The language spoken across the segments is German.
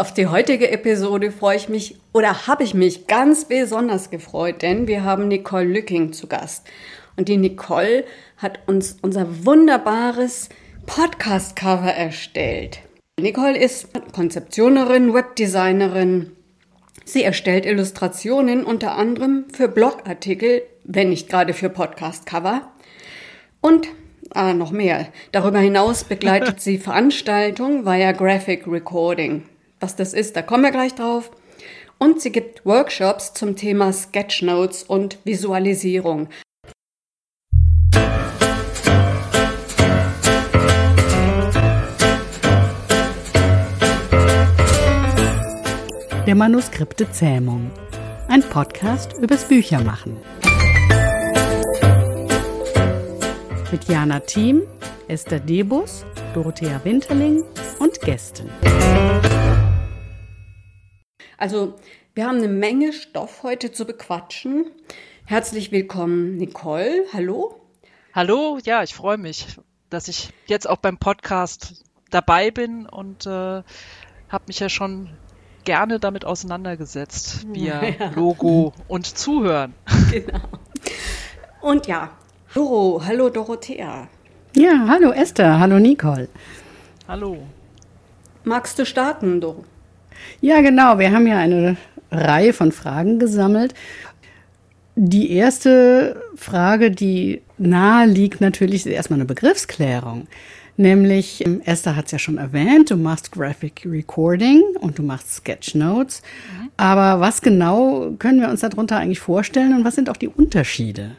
Auf die heutige Episode freue ich mich oder habe ich mich ganz besonders gefreut, denn wir haben Nicole Lücking zu Gast. Und die Nicole hat uns unser wunderbares Podcast-Cover erstellt. Nicole ist Konzeptionerin, Webdesignerin. Sie erstellt Illustrationen unter anderem für Blogartikel, wenn nicht gerade für Podcast-Cover. Und ah, noch mehr. Darüber hinaus begleitet sie Veranstaltungen via Graphic Recording. Was das ist, da kommen wir gleich drauf. Und sie gibt Workshops zum Thema Sketchnotes und Visualisierung. Der Manuskripte Zähmung. Ein Podcast übers Büchermachen. Mit Jana Thiem, Esther Debus, Dorothea Winterling und Gästen. Also, wir haben eine Menge Stoff heute zu bequatschen. Herzlich willkommen, Nicole. Hallo. Hallo, ja, ich freue mich, dass ich jetzt auch beim Podcast dabei bin und äh, habe mich ja schon gerne damit auseinandergesetzt, via ja. Logo und Zuhören. Genau. Und ja, Doro, hallo Dorothea. Ja, hallo Esther, hallo Nicole. Hallo. Magst du starten, Doro? Ja, genau. Wir haben ja eine Reihe von Fragen gesammelt. Die erste Frage, die nahe liegt, natürlich ist erstmal eine Begriffsklärung. Nämlich, ähm, Esther hat es ja schon erwähnt, du machst Graphic Recording und du machst Sketchnotes. Mhm. Aber was genau können wir uns darunter eigentlich vorstellen und was sind auch die Unterschiede?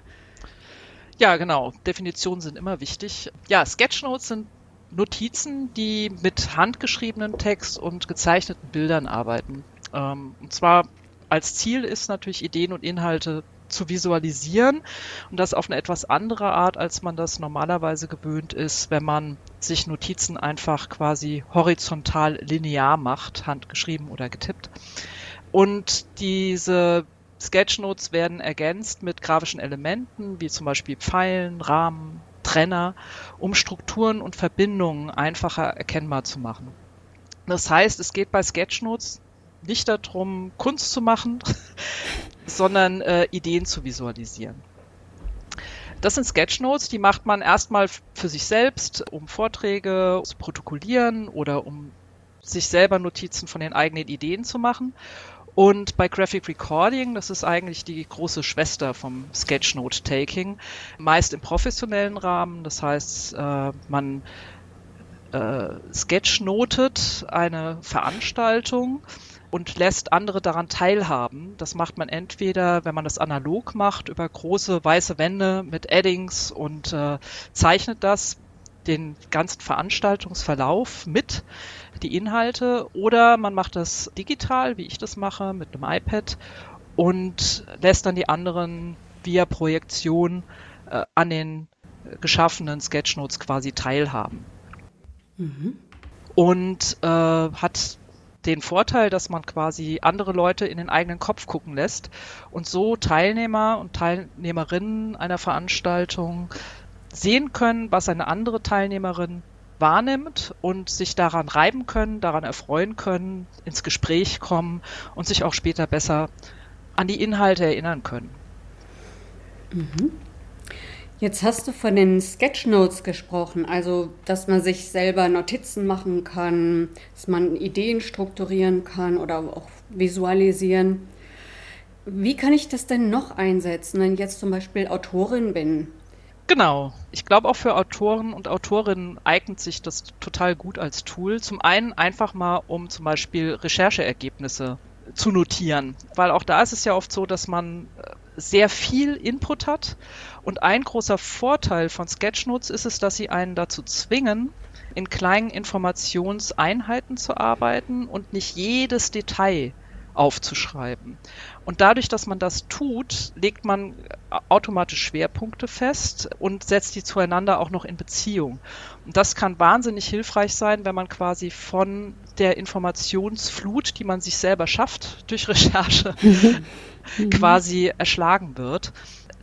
Ja, genau. Definitionen sind immer wichtig. Ja, Sketchnotes sind Notizen, die mit handgeschriebenen Text und gezeichneten Bildern arbeiten. Ähm, und zwar als Ziel ist natürlich Ideen und Inhalte zu visualisieren und das auf eine etwas andere Art, als man das normalerweise gewöhnt ist, wenn man sich Notizen einfach quasi horizontal linear macht, handgeschrieben oder getippt. Und diese Sketchnotes werden ergänzt mit grafischen Elementen, wie zum Beispiel Pfeilen, Rahmen, Trenner, um Strukturen und Verbindungen einfacher erkennbar zu machen. Das heißt, es geht bei Sketchnotes nicht darum, Kunst zu machen, sondern äh, Ideen zu visualisieren. Das sind Sketchnotes, die macht man erstmal für sich selbst, um Vorträge zu protokollieren oder um sich selber Notizen von den eigenen Ideen zu machen. Und bei Graphic Recording, das ist eigentlich die große Schwester vom Sketchnote-Taking, meist im professionellen Rahmen. Das heißt, äh, man äh, sketchnotet eine Veranstaltung und lässt andere daran teilhaben. Das macht man entweder, wenn man das analog macht, über große weiße Wände mit Addings und äh, zeichnet das den ganzen Veranstaltungsverlauf mit die Inhalte oder man macht das digital, wie ich das mache, mit einem iPad und lässt dann die anderen via Projektion äh, an den geschaffenen Sketchnotes quasi teilhaben. Mhm. Und äh, hat den Vorteil, dass man quasi andere Leute in den eigenen Kopf gucken lässt und so Teilnehmer und Teilnehmerinnen einer Veranstaltung sehen können, was eine andere Teilnehmerin wahrnimmt und sich daran reiben können, daran erfreuen können, ins Gespräch kommen und sich auch später besser an die Inhalte erinnern können. Mhm. Jetzt hast du von den Sketchnotes gesprochen, also dass man sich selber Notizen machen kann, dass man Ideen strukturieren kann oder auch visualisieren. Wie kann ich das denn noch einsetzen, wenn ich jetzt zum Beispiel Autorin bin? Genau. Ich glaube auch für Autoren und Autorinnen eignet sich das total gut als Tool. Zum einen einfach mal, um zum Beispiel Rechercheergebnisse zu notieren, weil auch da ist es ja oft so, dass man äh, sehr viel Input hat und ein großer Vorteil von Sketchnotes ist es, dass sie einen dazu zwingen, in kleinen Informationseinheiten zu arbeiten und nicht jedes Detail aufzuschreiben. Und dadurch, dass man das tut, legt man automatisch Schwerpunkte fest und setzt die zueinander auch noch in Beziehung. Und das kann wahnsinnig hilfreich sein, wenn man quasi von der Informationsflut, die man sich selber schafft durch Recherche, mhm. quasi erschlagen wird.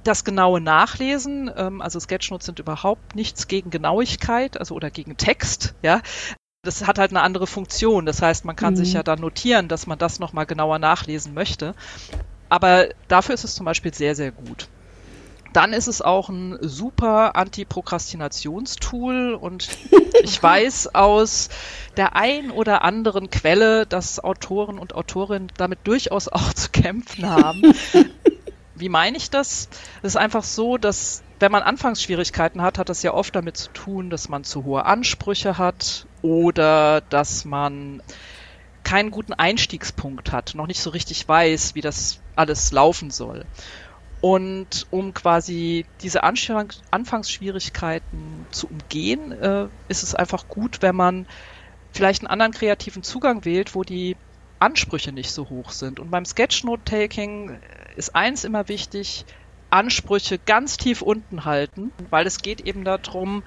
Das genaue Nachlesen, ähm, also Sketchnotes sind überhaupt nichts gegen Genauigkeit, also oder gegen Text, ja, das hat halt eine andere Funktion. Das heißt, man kann mhm. sich ja dann notieren, dass man das nochmal genauer nachlesen möchte. Aber dafür ist es zum Beispiel sehr, sehr gut. Dann ist es auch ein super Anti-Prokrastinationstool und ich weiß aus der ein oder anderen Quelle, dass Autoren und Autorinnen damit durchaus auch zu kämpfen haben. Wie meine ich das? Es ist einfach so, dass wenn man Anfangsschwierigkeiten hat, hat das ja oft damit zu tun, dass man zu hohe Ansprüche hat oder dass man keinen guten Einstiegspunkt hat, noch nicht so richtig weiß, wie das alles laufen soll. Und um quasi diese Anfangsschwierigkeiten zu umgehen, äh, ist es einfach gut, wenn man vielleicht einen anderen kreativen Zugang wählt, wo die Ansprüche nicht so hoch sind. Und beim Sketchnote-Taking ist eins immer wichtig, Ansprüche ganz tief unten halten, weil es geht eben darum,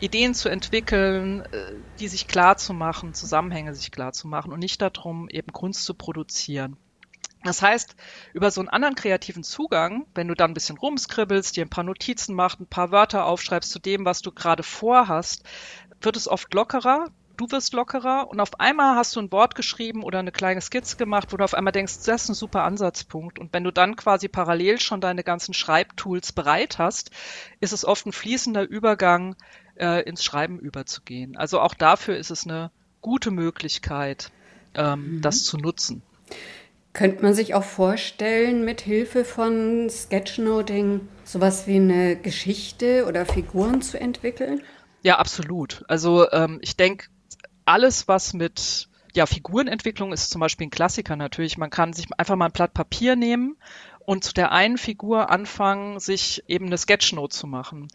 Ideen zu entwickeln, äh, die sich klar zu machen, Zusammenhänge sich klar zu machen und nicht darum, eben Kunst zu produzieren. Das heißt, über so einen anderen kreativen Zugang, wenn du dann ein bisschen rumskribbelst, dir ein paar Notizen machst, ein paar Wörter aufschreibst zu dem, was du gerade vorhast, wird es oft lockerer. Du wirst lockerer und auf einmal hast du ein Wort geschrieben oder eine kleine Skizze gemacht, wo du auf einmal denkst, das ist ein super Ansatzpunkt. Und wenn du dann quasi parallel schon deine ganzen Schreibtools bereit hast, ist es oft ein fließender Übergang äh, ins Schreiben überzugehen. Also auch dafür ist es eine gute Möglichkeit, ähm, mhm. das zu nutzen. Könnte man sich auch vorstellen, mit Hilfe von Sketchnoting sowas wie eine Geschichte oder Figuren zu entwickeln? Ja, absolut. Also ähm, ich denke, alles, was mit ja, Figurenentwicklung ist zum Beispiel ein Klassiker natürlich. Man kann sich einfach mal ein Blatt Papier nehmen und zu der einen Figur anfangen, sich eben eine Sketchnote zu machen.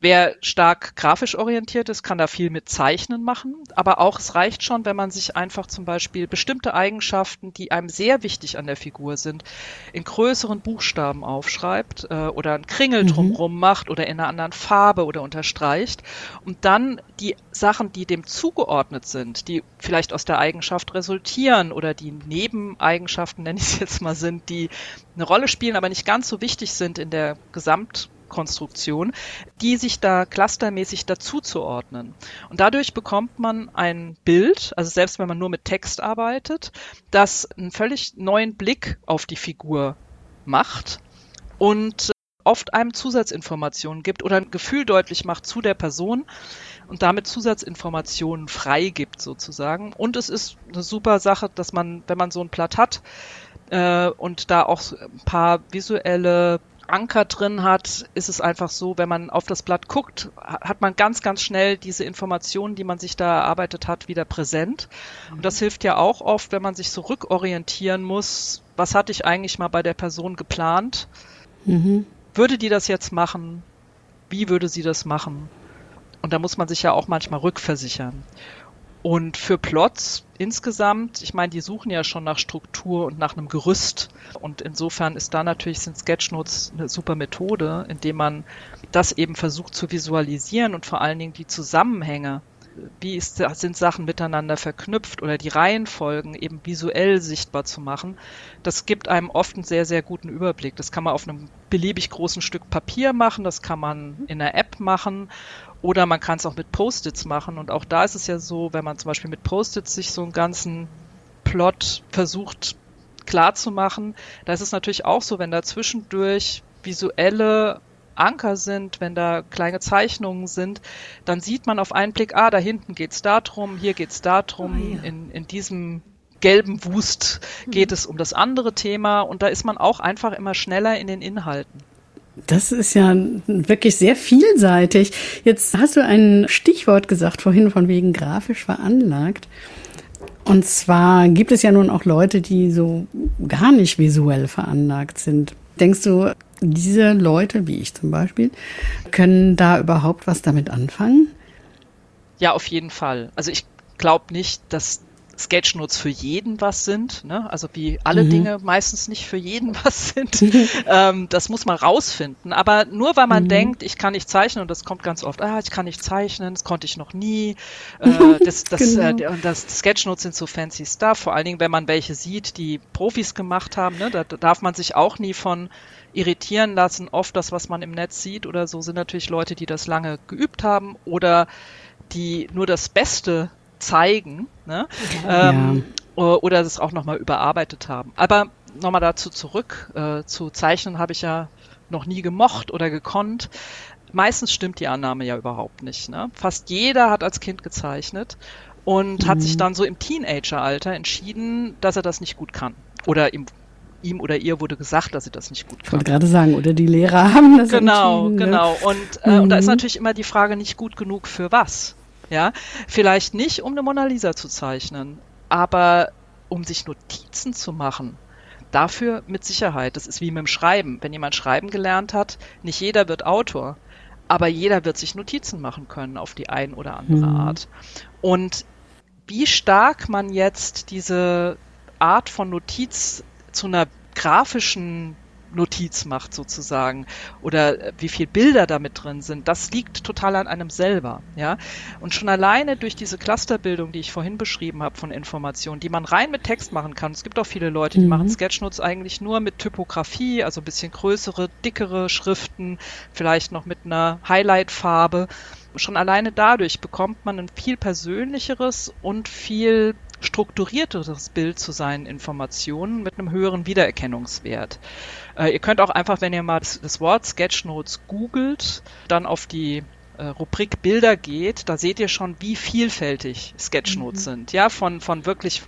Wer stark grafisch orientiert ist, kann da viel mit Zeichnen machen, aber auch es reicht schon, wenn man sich einfach zum Beispiel bestimmte Eigenschaften, die einem sehr wichtig an der Figur sind, in größeren Buchstaben aufschreibt äh, oder einen Kringel mhm. drumherum macht oder in einer anderen Farbe oder unterstreicht und dann die Sachen, die dem zugeordnet sind, die vielleicht aus der Eigenschaft resultieren oder die Nebeneigenschaften, nenne ich es jetzt mal, sind, die eine Rolle spielen, aber nicht ganz so wichtig sind in der Gesamt Konstruktion, die sich da clustermäßig dazuzuordnen. Und dadurch bekommt man ein Bild, also selbst wenn man nur mit Text arbeitet, das einen völlig neuen Blick auf die Figur macht und oft einem Zusatzinformationen gibt oder ein Gefühl deutlich macht zu der Person und damit Zusatzinformationen freigibt sozusagen. Und es ist eine super Sache, dass man, wenn man so ein Blatt hat äh, und da auch ein paar visuelle Anker drin hat, ist es einfach so, wenn man auf das Blatt guckt, hat man ganz, ganz schnell diese Informationen, die man sich da erarbeitet hat, wieder präsent. Und das hilft ja auch oft, wenn man sich so rückorientieren muss, was hatte ich eigentlich mal bei der Person geplant? Mhm. Würde die das jetzt machen? Wie würde sie das machen? Und da muss man sich ja auch manchmal rückversichern. Und für Plots insgesamt, ich meine, die suchen ja schon nach Struktur und nach einem Gerüst. Und insofern ist da natürlich sind Sketchnotes eine super Methode, indem man das eben versucht zu visualisieren und vor allen Dingen die Zusammenhänge wie ist, sind Sachen miteinander verknüpft oder die Reihenfolgen eben visuell sichtbar zu machen, das gibt einem oft einen sehr, sehr guten Überblick. Das kann man auf einem beliebig großen Stück Papier machen, das kann man in einer App machen oder man kann es auch mit Post-its machen. Und auch da ist es ja so, wenn man zum Beispiel mit Post-its sich so einen ganzen Plot versucht klar zu machen, da ist es natürlich auch so, wenn da zwischendurch visuelle Anker sind, wenn da kleine Zeichnungen sind, dann sieht man auf einen Blick, ah, da hinten geht's darum, hier geht's darum, oh, ja. in, in diesem gelben Wust geht mhm. es um das andere Thema und da ist man auch einfach immer schneller in den Inhalten. Das ist ja wirklich sehr vielseitig. Jetzt hast du ein Stichwort gesagt vorhin von wegen grafisch veranlagt. Und zwar gibt es ja nun auch Leute, die so gar nicht visuell veranlagt sind. Denkst du, diese Leute, wie ich zum Beispiel, können da überhaupt was damit anfangen? Ja, auf jeden Fall. Also ich glaube nicht, dass Sketchnotes für jeden was sind, ne? also wie alle mhm. Dinge meistens nicht für jeden was sind. ähm, das muss man rausfinden. Aber nur weil man mhm. denkt, ich kann nicht zeichnen, und das kommt ganz oft, ah, ich kann nicht zeichnen, das konnte ich noch nie. Äh, das, das, äh, genau. äh, das Sketchnotes sind so fancy stuff, vor allen Dingen, wenn man welche sieht, die Profis gemacht haben, ne? da, da darf man sich auch nie von irritieren lassen. Oft das, was man im Netz sieht oder so, sind natürlich Leute, die das lange geübt haben oder die nur das Beste zeigen ne? ähm, oder das auch nochmal überarbeitet haben. Aber nochmal dazu zurück, äh, zu Zeichnen habe ich ja noch nie gemocht oder gekonnt. Meistens stimmt die Annahme ja überhaupt nicht. Ne? Fast jeder hat als Kind gezeichnet und mhm. hat sich mhm. dann so im Teenageralter entschieden, dass er das nicht gut kann. Oder ihm, ihm oder ihr wurde gesagt, dass sie das nicht gut kann. Ich wollte gerade sagen, oder die Lehrer haben das Genau, ne? genau. Und, äh, mhm. und da ist mhm. natürlich immer die Frage, nicht gut genug für was? Ja, vielleicht nicht, um eine Mona Lisa zu zeichnen, aber um sich Notizen zu machen. Dafür mit Sicherheit. Das ist wie mit dem Schreiben. Wenn jemand schreiben gelernt hat, nicht jeder wird Autor, aber jeder wird sich Notizen machen können auf die ein oder andere mhm. Art. Und wie stark man jetzt diese Art von Notiz zu einer grafischen Notiz macht sozusagen oder wie viel Bilder damit drin sind, das liegt total an einem selber, ja. Und schon alleine durch diese Clusterbildung, die ich vorhin beschrieben habe von Informationen, die man rein mit Text machen kann. Es gibt auch viele Leute, die mhm. machen Sketchnotes eigentlich nur mit Typografie, also ein bisschen größere, dickere Schriften, vielleicht noch mit einer Highlight-Farbe schon alleine dadurch bekommt man ein viel persönlicheres und viel strukturierteres Bild zu seinen Informationen mit einem höheren Wiedererkennungswert. Äh, ihr könnt auch einfach, wenn ihr mal das, das Wort Sketchnotes googelt, dann auf die äh, Rubrik Bilder geht, da seht ihr schon, wie vielfältig Sketchnotes mhm. sind. Ja, von, von wirklich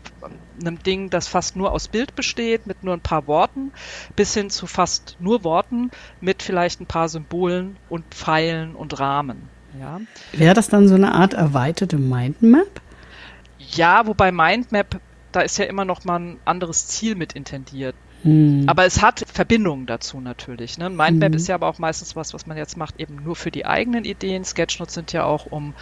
einem Ding, das fast nur aus Bild besteht, mit nur ein paar Worten, bis hin zu fast nur Worten, mit vielleicht ein paar Symbolen und Pfeilen und Rahmen. Ja. Wäre das dann so eine Art erweiterte Mindmap? Ja, wobei Mindmap, da ist ja immer noch mal ein anderes Ziel mit intendiert. Hm. Aber es hat Verbindungen dazu natürlich. Ne? Mindmap hm. ist ja aber auch meistens was, was man jetzt macht, eben nur für die eigenen Ideen. Sketchnotes sind ja auch, um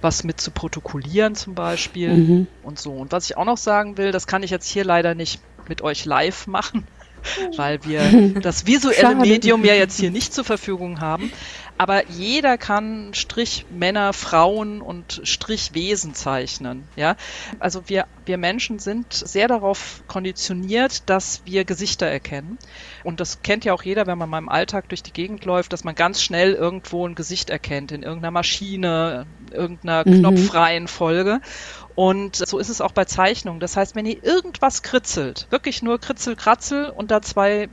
was mit zu protokollieren zum Beispiel mhm. und so. Und was ich auch noch sagen will, das kann ich jetzt hier leider nicht mit euch live machen, weil wir das visuelle Medium ja jetzt hier nicht zur Verfügung haben. Aber jeder kann Strich Männer, Frauen und Strichwesen zeichnen. Ja, also wir, wir Menschen sind sehr darauf konditioniert, dass wir Gesichter erkennen. Und das kennt ja auch jeder, wenn man mal im Alltag durch die Gegend läuft, dass man ganz schnell irgendwo ein Gesicht erkennt, in irgendeiner Maschine, irgendeiner mhm. Knopfreihenfolge. Und so ist es auch bei Zeichnungen. Das heißt, wenn ihr irgendwas kritzelt, wirklich nur kritzel, kratzel und da zwei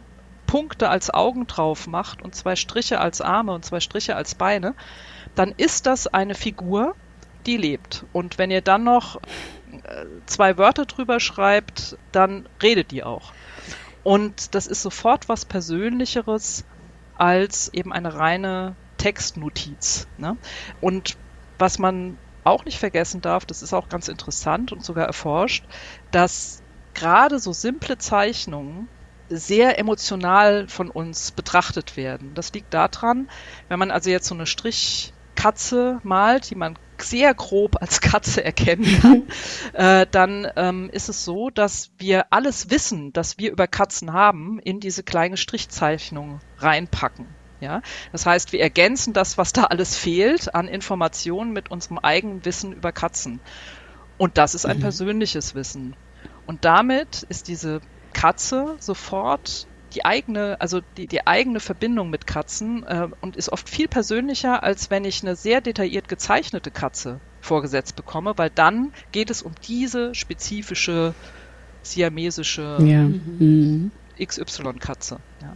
Punkte als Augen drauf macht und zwei Striche als Arme und zwei Striche als Beine, dann ist das eine Figur, die lebt. Und wenn ihr dann noch äh, zwei Wörter drüber schreibt, dann redet die auch. Und das ist sofort was Persönlicheres als eben eine reine Textnotiz. Ne? Und was man auch nicht vergessen darf, das ist auch ganz interessant und sogar erforscht, dass gerade so simple Zeichnungen sehr emotional von uns betrachtet werden. Das liegt daran, wenn man also jetzt so eine Strichkatze malt, die man sehr grob als Katze erkennen kann, äh, dann ähm, ist es so, dass wir alles Wissen, das wir über Katzen haben, in diese kleine Strichzeichnung reinpacken. Ja, das heißt, wir ergänzen das, was da alles fehlt an Informationen mit unserem eigenen Wissen über Katzen. Und das ist ein mhm. persönliches Wissen. Und damit ist diese Katze sofort die eigene, also die, die eigene Verbindung mit Katzen äh, und ist oft viel persönlicher, als wenn ich eine sehr detailliert gezeichnete Katze vorgesetzt bekomme, weil dann geht es um diese spezifische siamesische ja. mhm. XY-Katze. Ja.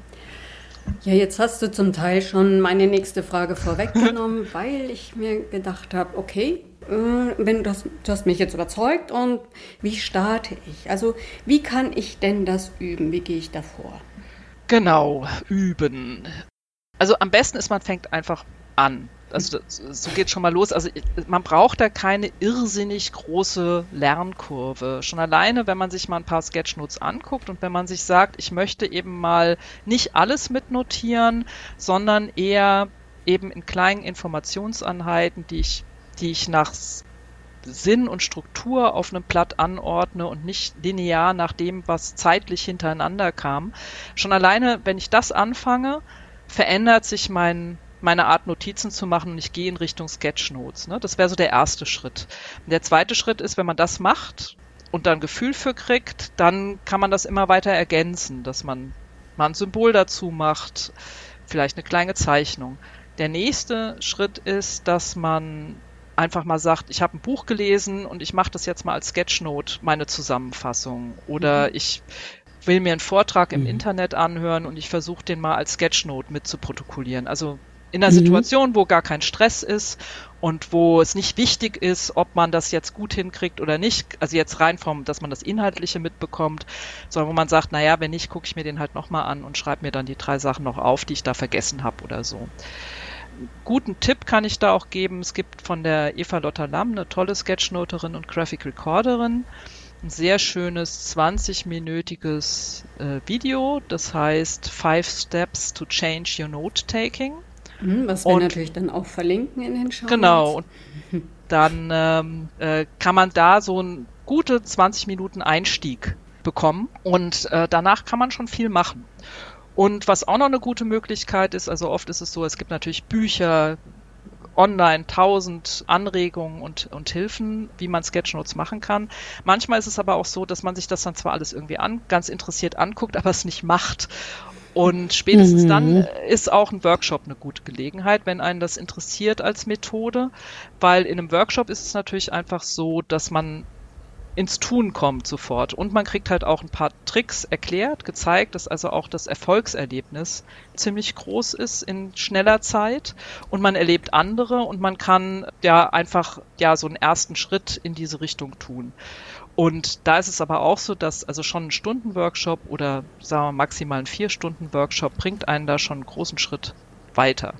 Ja, jetzt hast du zum Teil schon meine nächste Frage vorweggenommen, weil ich mir gedacht habe, okay, äh, wenn du, hast, du hast mich jetzt überzeugt und wie starte ich? Also wie kann ich denn das üben? Wie gehe ich davor? Genau, üben. Also am besten ist, man fängt einfach an. Also so geht schon mal los. Also man braucht da keine irrsinnig große Lernkurve. Schon alleine, wenn man sich mal ein paar Sketchnotes anguckt und wenn man sich sagt, ich möchte eben mal nicht alles mitnotieren, sondern eher eben in kleinen Informationseinheiten, die ich die ich nach Sinn und Struktur auf einem Blatt anordne und nicht linear nach dem, was zeitlich hintereinander kam. Schon alleine, wenn ich das anfange, verändert sich mein, meine Art Notizen zu machen und ich gehe in Richtung Sketchnotes. Ne? Das wäre so der erste Schritt. Und der zweite Schritt ist, wenn man das macht und dann Gefühl für kriegt, dann kann man das immer weiter ergänzen, dass man mal ein Symbol dazu macht, vielleicht eine kleine Zeichnung. Der nächste Schritt ist, dass man einfach mal sagt, ich habe ein Buch gelesen und ich mache das jetzt mal als Sketchnote, meine Zusammenfassung. Oder mhm. ich will mir einen Vortrag im mhm. Internet anhören und ich versuche den mal als Sketchnote mit zu protokollieren. Also in einer mhm. Situation, wo gar kein Stress ist und wo es nicht wichtig ist, ob man das jetzt gut hinkriegt oder nicht, also jetzt rein vom, dass man das Inhaltliche mitbekommt, sondern wo man sagt, naja, wenn nicht, gucke ich mir den halt nochmal an und schreibe mir dann die drei Sachen noch auf, die ich da vergessen habe oder so. Guten Tipp kann ich da auch geben. Es gibt von der Eva Lotta Lamm eine tolle Sketchnoterin und Graphic Recorderin ein sehr schönes 20-minütiges äh, Video, das heißt Five Steps to Change Your Note-Taking. Mhm, was wir und, natürlich dann auch verlinken in den Show. Genau, und dann ähm, äh, kann man da so einen gute 20 Minuten Einstieg bekommen und äh, danach kann man schon viel machen. Und was auch noch eine gute Möglichkeit ist, also oft ist es so, es gibt natürlich Bücher, online tausend Anregungen und, und Hilfen, wie man Sketchnotes machen kann. Manchmal ist es aber auch so, dass man sich das dann zwar alles irgendwie an, ganz interessiert anguckt, aber es nicht macht. Und spätestens mhm. dann ist auch ein Workshop eine gute Gelegenheit, wenn einen das interessiert als Methode, weil in einem Workshop ist es natürlich einfach so, dass man ins Tun kommt sofort. Und man kriegt halt auch ein paar Tricks erklärt, gezeigt, dass also auch das Erfolgserlebnis ziemlich groß ist in schneller Zeit und man erlebt andere und man kann ja einfach ja so einen ersten Schritt in diese Richtung tun. Und da ist es aber auch so, dass also schon ein Stundenworkshop oder sagen wir maximal ein vier Stunden Workshop bringt einen da schon einen großen Schritt weiter.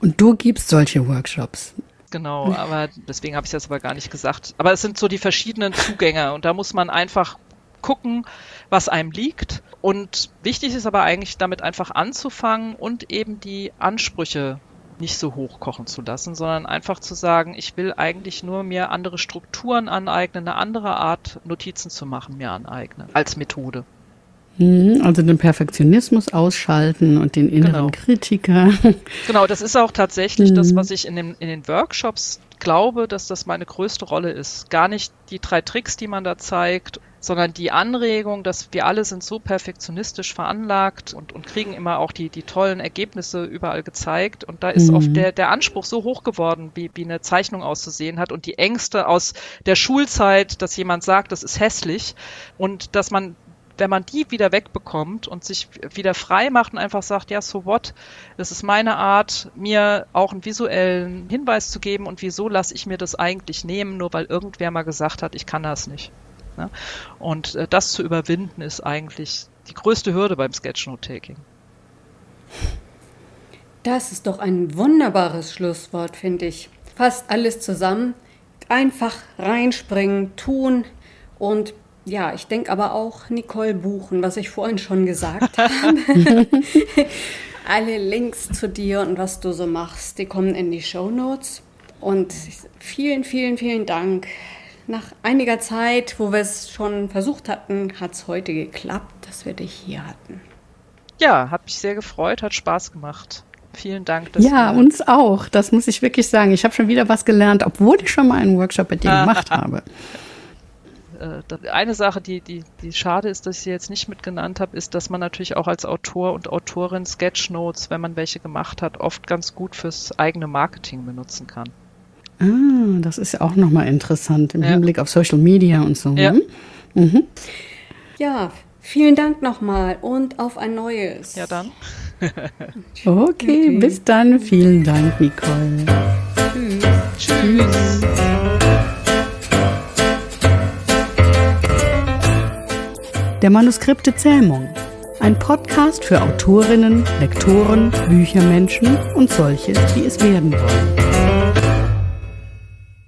Und du gibst solche Workshops genau, aber deswegen habe ich das aber gar nicht gesagt. Aber es sind so die verschiedenen Zugänge und da muss man einfach gucken, was einem liegt. Und wichtig ist aber eigentlich damit einfach anzufangen und eben die Ansprüche nicht so hoch kochen zu lassen, sondern einfach zu sagen, ich will eigentlich nur mir andere Strukturen aneignen, eine andere Art Notizen zu machen, mir aneignen als Methode. Mhm, also den Perfektionismus ausschalten und den inneren genau. Kritiker. Genau, das ist auch tatsächlich mhm. das, was ich in den, in den Workshops glaube, dass das meine größte Rolle ist. Gar nicht die drei Tricks, die man da zeigt, sondern die Anregung, dass wir alle sind so perfektionistisch veranlagt und, und kriegen immer auch die, die tollen Ergebnisse überall gezeigt. Und da ist mhm. oft der, der Anspruch so hoch geworden, wie, wie eine Zeichnung auszusehen hat und die Ängste aus der Schulzeit, dass jemand sagt, das ist hässlich und dass man wenn man die wieder wegbekommt und sich wieder frei macht und einfach sagt, ja, so what, das ist meine Art, mir auch einen visuellen Hinweis zu geben und wieso lasse ich mir das eigentlich nehmen, nur weil irgendwer mal gesagt hat, ich kann das nicht. Ne? Und äh, das zu überwinden ist eigentlich die größte Hürde beim Sketchnote-Taking. Das ist doch ein wunderbares Schlusswort, finde ich. Fast alles zusammen. Einfach reinspringen, tun und ja, ich denke aber auch Nicole buchen, was ich vorhin schon gesagt habe. Alle Links zu dir und was du so machst, die kommen in die Show Notes. Und vielen, vielen, vielen Dank. Nach einiger Zeit, wo wir es schon versucht hatten, hat es heute geklappt, dass wir dich hier hatten. Ja, hat mich sehr gefreut, hat Spaß gemacht. Vielen Dank. ja, uns auch. Das muss ich wirklich sagen. Ich habe schon wieder was gelernt, obwohl ich schon mal einen Workshop bei dir gemacht habe äh, eine Sache, die, die, die schade ist, dass ich sie jetzt nicht mitgenannt habe, ist, dass man natürlich auch als Autor und Autorin Sketchnotes, wenn man welche gemacht hat, oft ganz gut fürs eigene Marketing benutzen kann. Ah, das ist ja auch nochmal interessant im ja. Hinblick auf Social Media und so. Ja, hm? mhm. ja vielen Dank nochmal und auf ein neues. Ja, dann. okay, okay, bis dann. Vielen Dank, Nicole. Tschüss. Tschüss. Der Manuskripte Zähmung. Ein Podcast für Autorinnen, Lektoren, Büchermenschen und solche, die es werden wollen.